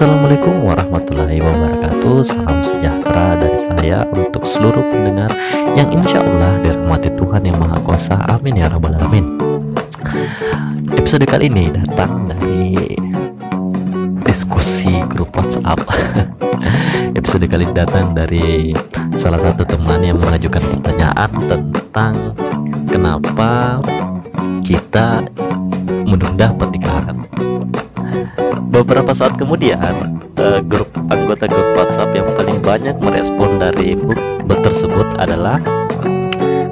Assalamualaikum warahmatullahi wabarakatuh. Salam sejahtera dari saya untuk seluruh pendengar Yang insya Allah dirahmati Tuhan yang Maha Kuasa. Amin ya Rabbal Alamin. Episode kali ini datang dari diskusi grup WhatsApp. Episode kali ini datang dari salah satu teman yang mengajukan pertanyaan tentang Kenapa kita menunda pernikahan beberapa saat kemudian uh, grup anggota grup WhatsApp yang paling banyak merespon dari bukber tersebut adalah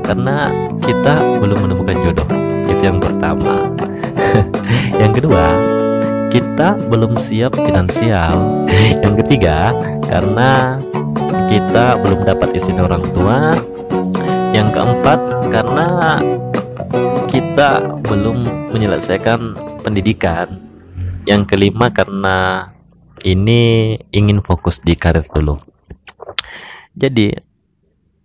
karena kita belum menemukan jodoh. Itu yang pertama. Yang kedua kita belum siap finansial. Yang ketiga karena kita belum dapat izin orang tua. Yang keempat karena kita belum menyelesaikan pendidikan yang kelima karena ini ingin fokus di karir dulu. Jadi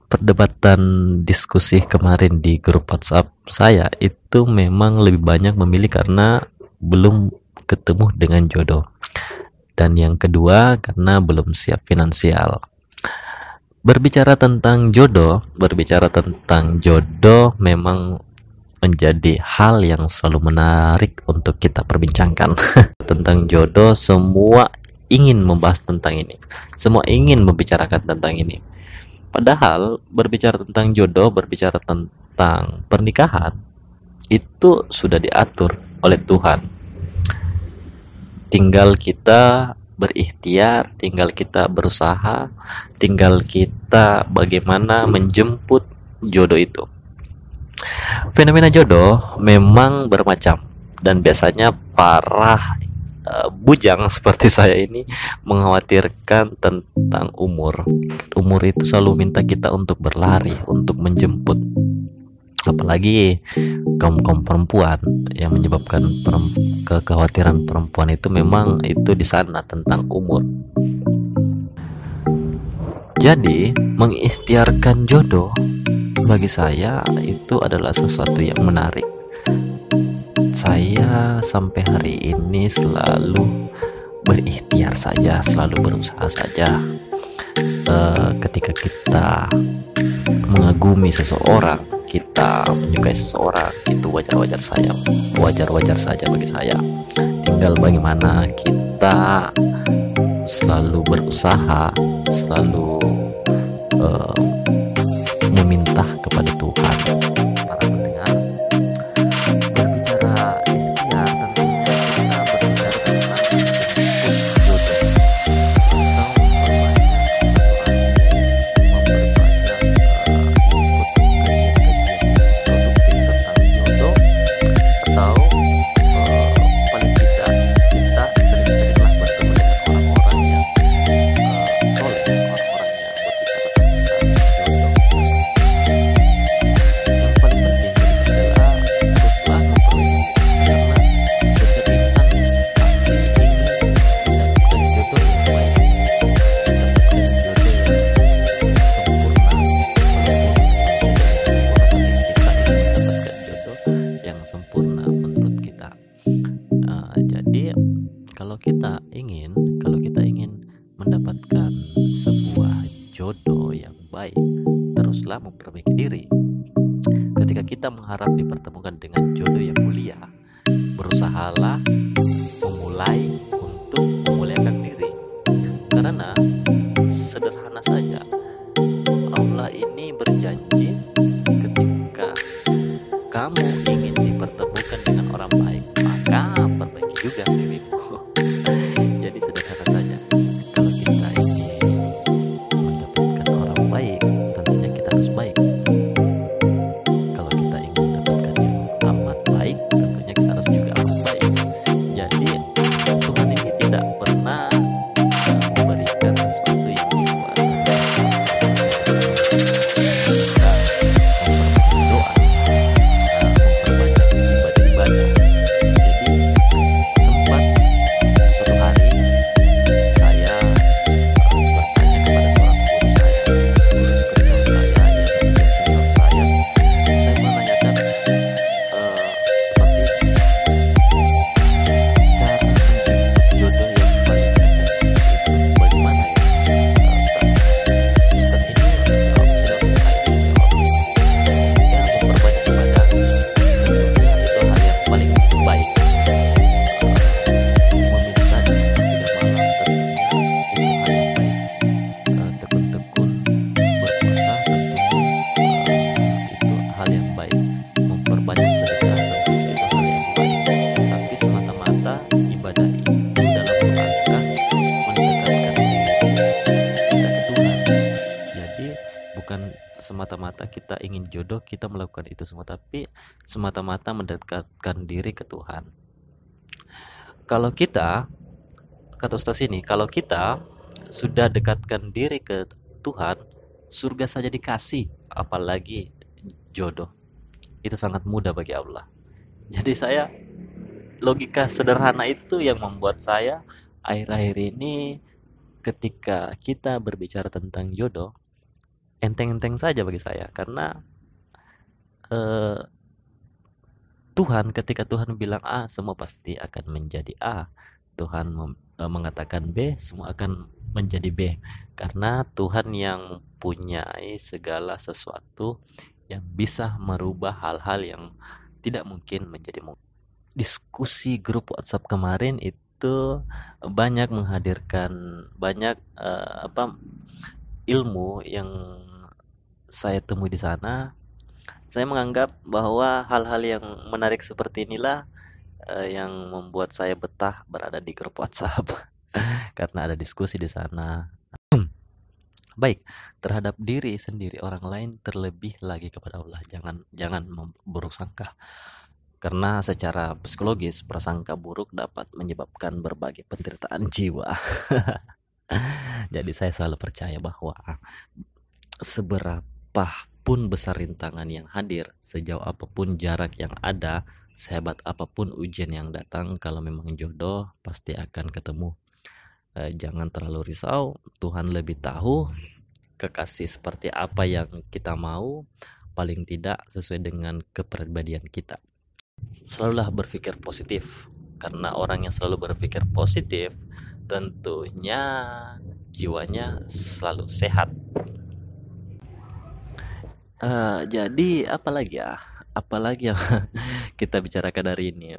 perdebatan diskusi kemarin di grup WhatsApp saya itu memang lebih banyak memilih karena belum ketemu dengan jodoh. Dan yang kedua karena belum siap finansial. Berbicara tentang jodoh berbicara tentang jodoh memang menjadi hal yang selalu menarik untuk kita perbincangkan. Tentang jodoh semua ingin membahas tentang ini. Semua ingin membicarakan tentang ini. Padahal berbicara tentang jodoh berbicara tentang pernikahan itu sudah diatur oleh Tuhan. Tinggal kita berikhtiar tinggal kita berusaha tinggal kita bagaimana menjemput jodoh itu Fenomena jodoh memang bermacam dan biasanya para uh, bujang seperti saya ini mengkhawatirkan tentang umur. Umur itu selalu minta kita untuk berlari, untuk menjemput. Apalagi kaum kaum perempuan yang menyebabkan kekhawatiran perempuan itu memang itu di sana tentang umur. Jadi mengikhtiarkan jodoh bagi saya itu adalah sesuatu yang menarik. Saya sampai hari ini selalu berikhtiar saja, selalu berusaha saja. Uh, ketika kita mengagumi seseorang, kita menyukai seseorang, itu wajar-wajar saja, wajar-wajar saja bagi saya. Tinggal bagaimana kita selalu berusaha, selalu uh, meminta kepada Tuhan teruslah memperbaiki diri. Ketika kita mengharap dipertemukan dengan jodoh yang mulia, berusahalah memulai jodoh kita melakukan itu semua tapi semata-mata mendekatkan diri ke Tuhan. Kalau kita kata Ustaz ini kalau kita sudah dekatkan diri ke Tuhan surga saja dikasih apalagi jodoh. Itu sangat mudah bagi Allah. Jadi saya logika sederhana itu yang membuat saya akhir-akhir ini ketika kita berbicara tentang jodoh enteng-enteng saja bagi saya. Karena eh, Tuhan ketika Tuhan bilang A semua pasti akan menjadi A. Tuhan eh, mengatakan B semua akan menjadi B. Karena Tuhan yang punya segala sesuatu yang bisa merubah hal-hal yang tidak mungkin menjadi mungkin. Diskusi grup WhatsApp kemarin itu banyak menghadirkan banyak uh, apa ilmu yang saya temui di sana, saya menganggap bahwa hal-hal yang menarik seperti inilah uh, yang membuat saya betah berada di grup WhatsApp karena ada diskusi di sana. Baik, terhadap diri sendiri orang lain terlebih lagi kepada Allah. Jangan jangan buruk sangka. Karena secara psikologis prasangka buruk dapat menyebabkan berbagai penderitaan jiwa. Jadi saya selalu percaya bahwa seberapa apa pun besar rintangan yang hadir, sejauh apa pun jarak yang ada, sehebat apa pun ujian yang datang, kalau memang jodoh pasti akan ketemu. Eh, jangan terlalu risau, Tuhan lebih tahu kekasih seperti apa yang kita mau, paling tidak sesuai dengan kepribadian kita. Selalulah berpikir positif, karena orang yang selalu berpikir positif tentunya jiwanya selalu sehat Uh, jadi apalagi ya? Apalagi yang kita bicarakan hari ini?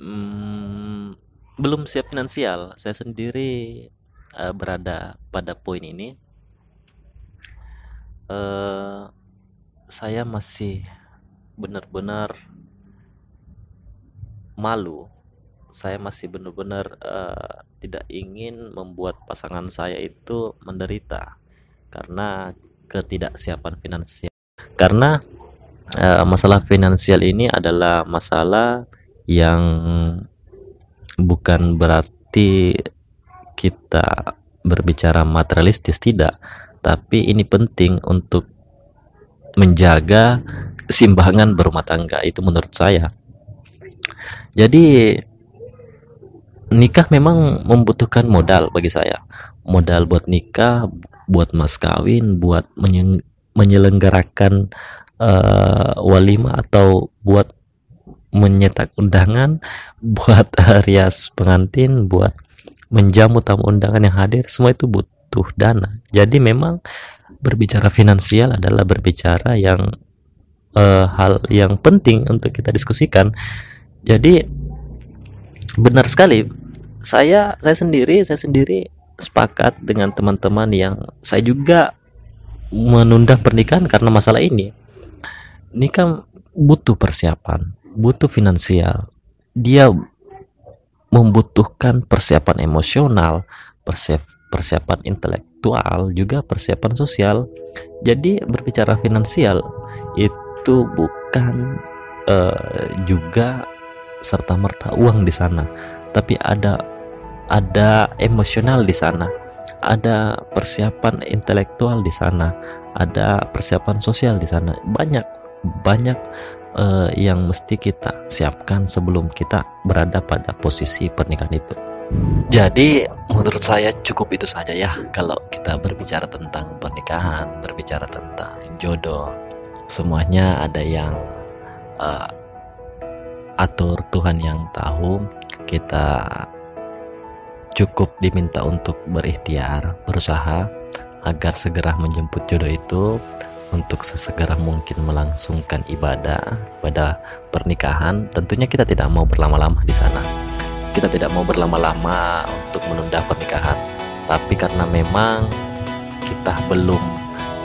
Hmm, belum siap finansial. Saya sendiri uh, berada pada poin ini. Uh, saya masih benar-benar malu. Saya masih benar-benar uh, tidak ingin membuat pasangan saya itu menderita karena ketidaksiapan finansial. Karena uh, masalah finansial ini adalah masalah yang bukan berarti kita berbicara materialistis tidak. Tapi ini penting untuk menjaga keseimbangan berumah tangga itu menurut saya. Jadi nikah memang membutuhkan modal bagi saya. Modal buat nikah buat mas kawin, buat menyelenggarakan uh, walima atau buat menyetak undangan, buat rias pengantin, buat menjamu tamu undangan yang hadir, semua itu butuh dana. Jadi memang berbicara finansial adalah berbicara yang uh, hal yang penting untuk kita diskusikan. Jadi benar sekali saya saya sendiri saya sendiri sepakat dengan teman-teman yang saya juga menunda pernikahan karena masalah ini. Nikah butuh persiapan, butuh finansial. Dia membutuhkan persiapan emosional, persiapan intelektual, juga persiapan sosial. Jadi berbicara finansial itu bukan uh, juga serta merta uang di sana, tapi ada ada emosional di sana, ada persiapan intelektual di sana, ada persiapan sosial di sana. Banyak banyak uh, yang mesti kita siapkan sebelum kita berada pada posisi pernikahan itu. Jadi menurut saya cukup itu saja ya kalau kita berbicara tentang pernikahan, berbicara tentang jodoh, semuanya ada yang uh, atur Tuhan yang tahu. Kita cukup diminta untuk berikhtiar, berusaha agar segera menjemput jodoh itu untuk sesegera mungkin melangsungkan ibadah pada pernikahan. Tentunya kita tidak mau berlama-lama di sana. Kita tidak mau berlama-lama untuk menunda pernikahan. Tapi karena memang kita belum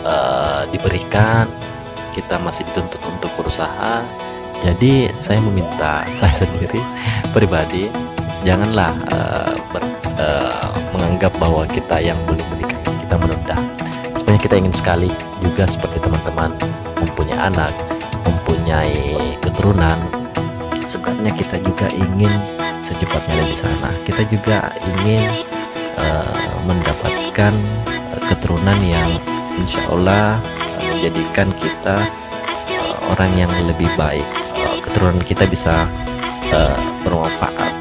uh, diberikan, kita masih dituntut untuk berusaha. Jadi saya meminta saya sendiri pribadi janganlah uh, ber, uh, menganggap bahwa kita yang belum menikah kita menunda pokoknya kita ingin sekali juga seperti teman-teman mempunyai anak mempunyai keturunan. Sebenarnya kita juga ingin secepatnya di sana. Kita juga ingin uh, mendapatkan keturunan yang insya Allah menjadikan kita uh, orang yang lebih baik. Uh, keturunan kita bisa uh, bermanfaat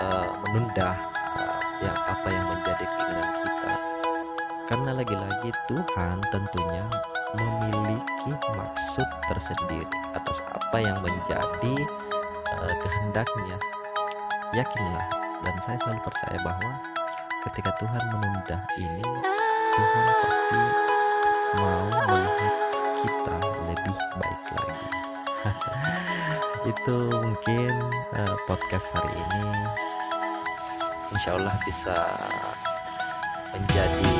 uh, menunda uh, yang apa yang menjadi keinginan kita. Karena lagi-lagi Tuhan tentunya memiliki maksud tersendiri atas apa yang menjadi uh, kehendaknya. Yakinlah dan saya selalu percaya bahwa ketika Tuhan menunda ini Tuhan pasti mau melihat kita lebih baik lagi itu mungkin uh, podcast hari ini. Insya Allah bisa menjadi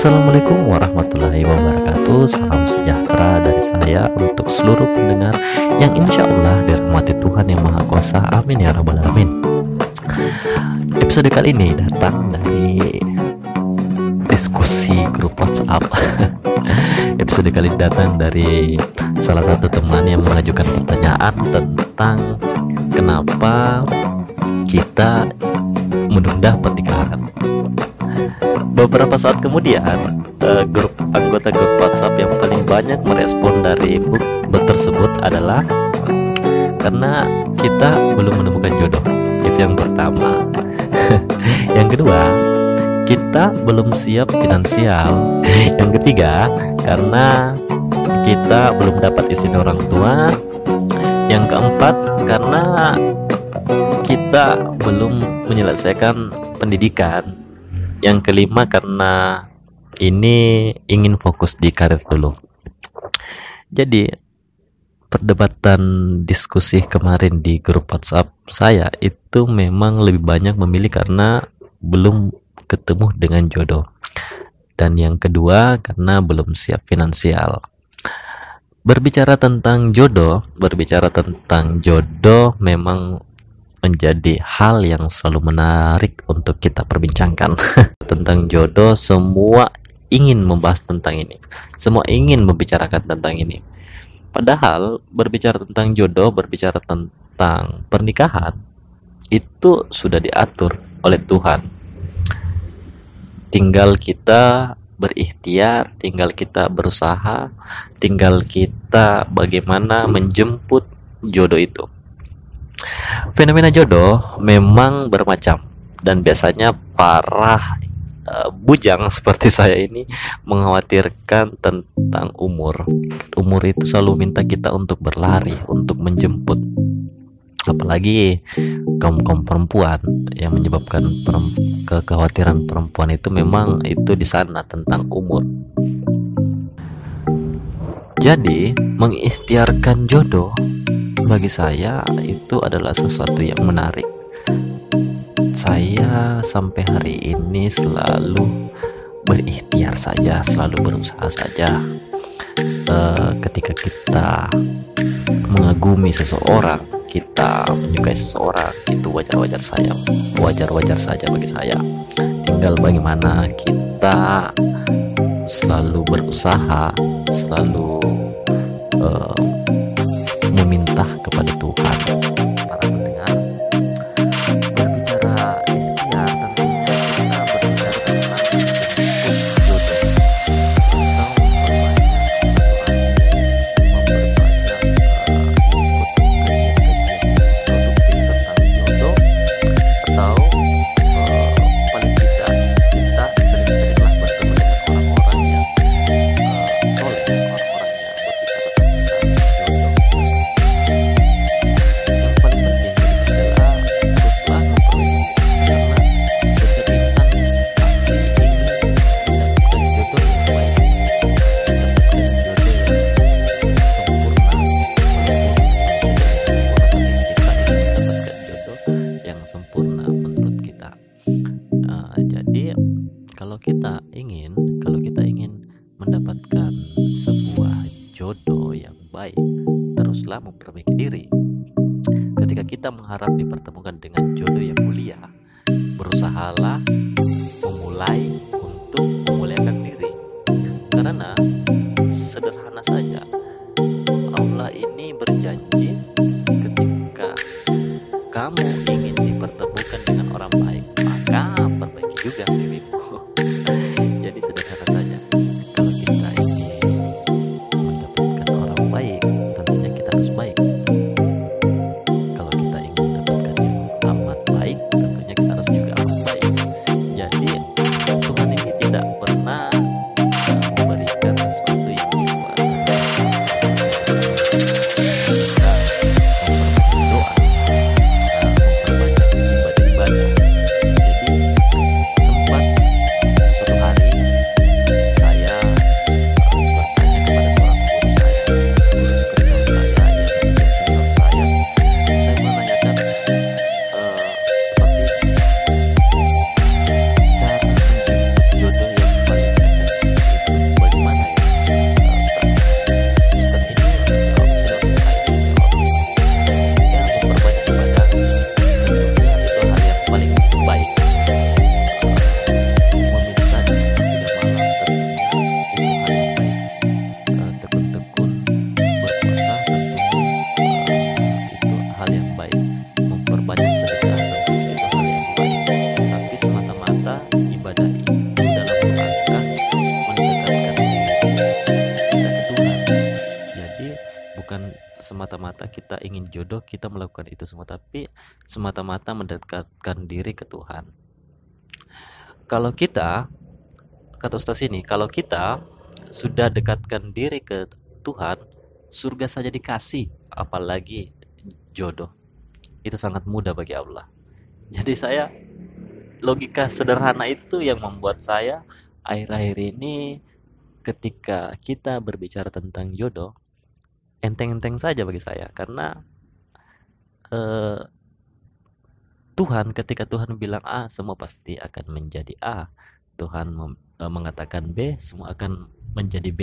Assalamualaikum warahmatullahi wabarakatuh. Salam sejahtera dari saya untuk seluruh pendengar Yang insya Allah dirahmati Tuhan yang Maha Kuasa. Amin ya Rabbal Alamin. Episode kali ini datang dari diskusi grup WhatsApp. Episode kali ini datang dari salah satu teman yang mengajukan pertanyaan tentang Kenapa kita menunda pernikahan Beberapa saat kemudian, uh, grup anggota grup WhatsApp yang paling banyak merespon dari bukti tersebut adalah karena kita belum menemukan jodoh. Itu yang pertama. yang kedua, kita belum siap finansial. yang ketiga, karena kita belum dapat izin orang tua. Yang keempat, karena kita belum menyelesaikan pendidikan yang kelima karena ini ingin fokus di karir dulu. Jadi perdebatan diskusi kemarin di grup WhatsApp saya itu memang lebih banyak memilih karena belum ketemu dengan jodoh. Dan yang kedua karena belum siap finansial. Berbicara tentang jodoh berbicara tentang jodoh memang menjadi hal yang selalu menarik untuk kita perbincangkan. Tentang jodoh semua ingin membahas tentang ini. Semua ingin membicarakan tentang ini. Padahal berbicara tentang jodoh berbicara tentang pernikahan itu sudah diatur oleh Tuhan. Tinggal kita berikhtiar tinggal kita berusaha tinggal kita bagaimana menjemput jodoh itu. Fenomena jodoh memang bermacam dan biasanya para uh, bujang seperti saya ini mengkhawatirkan tentang umur. Umur itu selalu minta kita untuk berlari, untuk menjemput. Apalagi kaum kaum perempuan yang menyebabkan kekhawatiran perempuan itu memang itu di sana tentang umur. Jadi, mengikhtiarkan jodoh bagi saya itu adalah sesuatu yang menarik. Saya sampai hari ini selalu berikhtiar saja, selalu berusaha saja. Uh, ketika kita mengagumi seseorang, kita menyukai seseorang, itu wajar-wajar saya, wajar-wajar saja bagi saya. Tinggal bagaimana kita selalu berusaha, selalu uh, meminta kepada Tuhan ingin kalau kita ingin mendapatkan sebuah jodoh yang baik teruslah memperbaiki diri. Ketika kita mengharap dipertemukan dengan jodoh yang mulia berusahalah memulai untuk memuliakan diri. Karena ingin jodoh kita melakukan itu semua. Tapi semata-mata mendekatkan diri ke Tuhan. Kalau kita kata Ustaz ini kalau kita sudah dekatkan diri ke Tuhan surga saja dikasih apalagi jodoh. Itu sangat mudah bagi Allah. Jadi saya logika sederhana itu yang membuat saya akhir-akhir ini ketika kita berbicara tentang jodoh enteng-enteng saja bagi saya. Karena eh, Tuhan ketika Tuhan bilang A semua pasti akan menjadi A. Tuhan eh, mengatakan B semua akan menjadi B.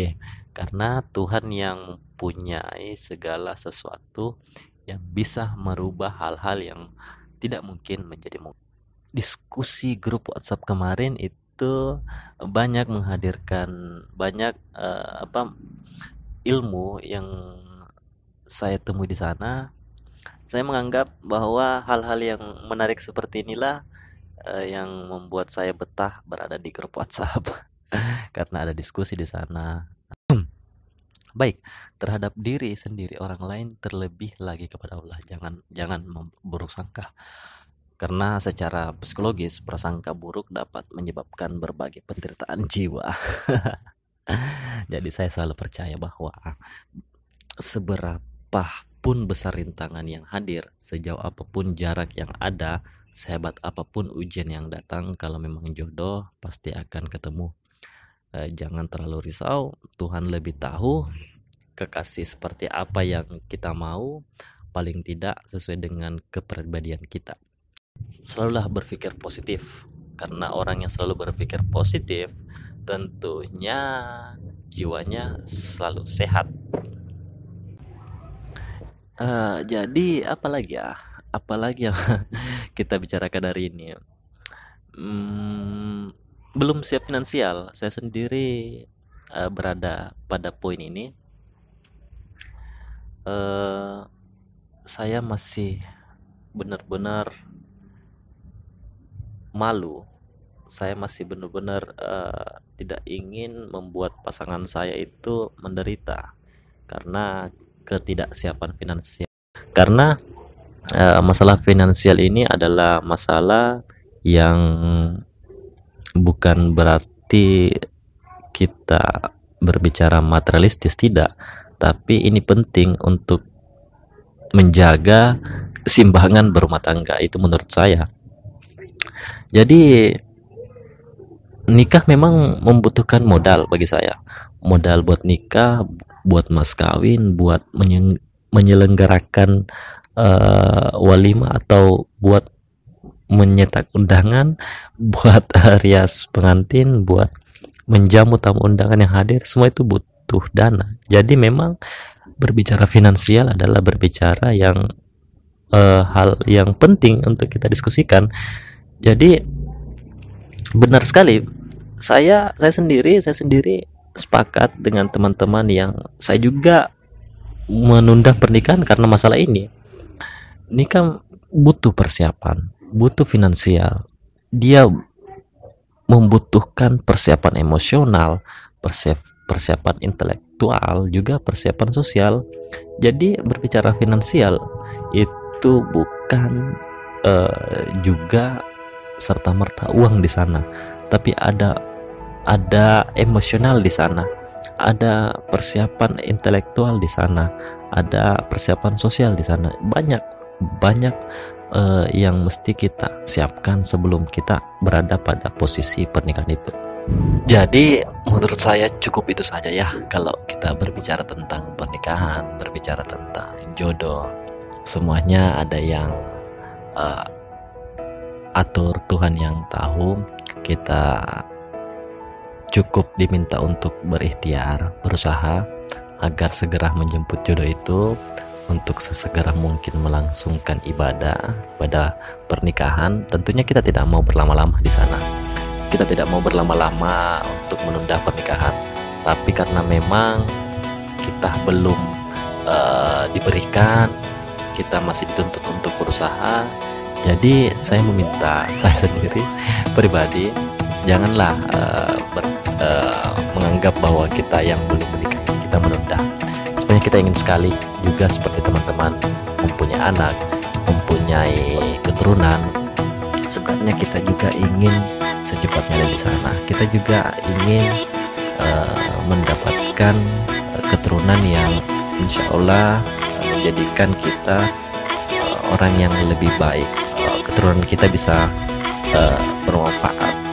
Karena Tuhan yang mempunyai segala sesuatu yang bisa merubah hal-hal yang tidak mungkin menjadi mungkin. Diskusi grup WhatsApp kemarin itu banyak menghadirkan banyak eh, apa ilmu yang saya temui di sana. Saya menganggap bahwa hal-hal yang menarik seperti inilah eh, yang membuat saya betah berada di grup WhatsApp karena ada diskusi di sana. Baik, terhadap diri sendiri orang lain terlebih lagi kepada Allah. Jangan jangan buruk sangka. Karena secara psikologis prasangka buruk dapat menyebabkan berbagai penderitaan jiwa. Jadi saya selalu percaya bahwa seberapa pun besar rintangan yang hadir, sejauh apa pun jarak yang ada, sehebat apa pun ujian yang datang, kalau memang jodoh pasti akan ketemu. Eh, jangan terlalu risau, Tuhan lebih tahu kekasih seperti apa yang kita mau, paling tidak sesuai dengan kepribadian kita. Selalulah berpikir positif, karena orang yang selalu berpikir positif tentunya jiwanya selalu sehat. Eh, jadi apalagi ya? Apalagi yang kita bicarakan hari ini? Hmm, belum siap finansial. Saya sendiri eh, berada pada poin ini. Eh, saya masih benar-benar malu. Saya masih benar-benar eh, tidak ingin membuat pasangan saya itu menderita karena ketidaksiapan finansial. Karena eh, masalah finansial ini adalah masalah yang bukan berarti kita berbicara materialistis tidak, tapi ini penting untuk menjaga keseimbangan berumah tangga itu menurut saya. Jadi nikah memang membutuhkan modal bagi saya. Modal buat nikah, buat mas kawin, buat menyelenggarakan eh, walimah atau buat menyetak undangan buat rias pengantin buat menjamu tamu undangan yang hadir semua itu butuh dana. Jadi memang berbicara finansial adalah berbicara yang uh, hal yang penting untuk kita diskusikan. Jadi benar sekali. Saya saya sendiri saya sendiri sepakat dengan teman-teman yang saya juga menunda pernikahan karena masalah ini. Nikah butuh persiapan butuh finansial. Dia membutuhkan persiapan emosional persiap persiapan intelektual juga persiapan sosial. Jadi berbicara finansial itu bukan uh, juga serta merta uang di sana. Tapi ada ada emosional di sana ada persiapan intelektual di sana ada persiapan sosial di sana banyak banyak uh, yang mesti kita siapkan sebelum kita berada pada posisi pernikahan itu. Jadi menurut saya cukup itu saja ya kalau kita berbicara tentang pernikahan, berbicara tentang jodoh, semuanya ada yang uh, atur Tuhan yang tahu. Kita cukup diminta untuk berikhtiar, berusaha agar segera menjemput jodoh itu untuk sesegera mungkin melangsungkan ibadah pada pernikahan. Tentunya kita tidak mau berlama-lama di sana. Kita tidak mau berlama-lama untuk menunda pernikahan. Tapi karena memang kita belum uh, diberikan kita masih dituntut untuk berusaha. Jadi saya meminta saya sendiri pribadi janganlah uh, ber, uh, menganggap bahwa kita yang belum menikah kita menunda sebenarnya kita ingin sekali juga seperti teman-teman mempunyai anak mempunyai keturunan. Sebenarnya kita juga ingin secepatnya di sana kita juga ingin uh, mendapatkan keturunan yang insya Allah uh, menjadikan kita uh, orang yang lebih baik. Uh, keturunan kita bisa uh, bermanfaat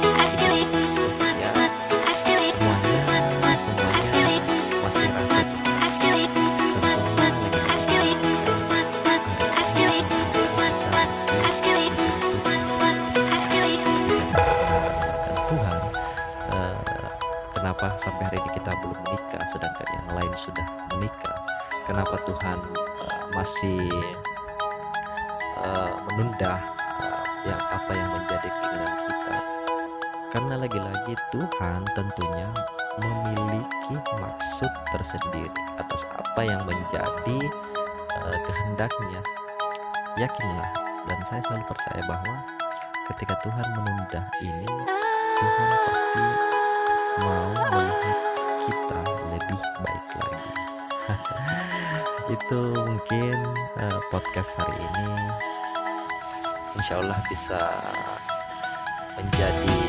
uh, menunda uh, yang apa yang menjadi keinginan kita. Karena lagi-lagi Tuhan tentunya memiliki maksud tersendiri atas apa yang menjadi uh, kehendaknya. Yakinlah dan saya selalu percaya bahwa ketika Tuhan menunda ini Tuhan pasti mau melihat kita lebih baik lagi itu mungkin uh, podcast hari ini. Insya Allah bisa menjadi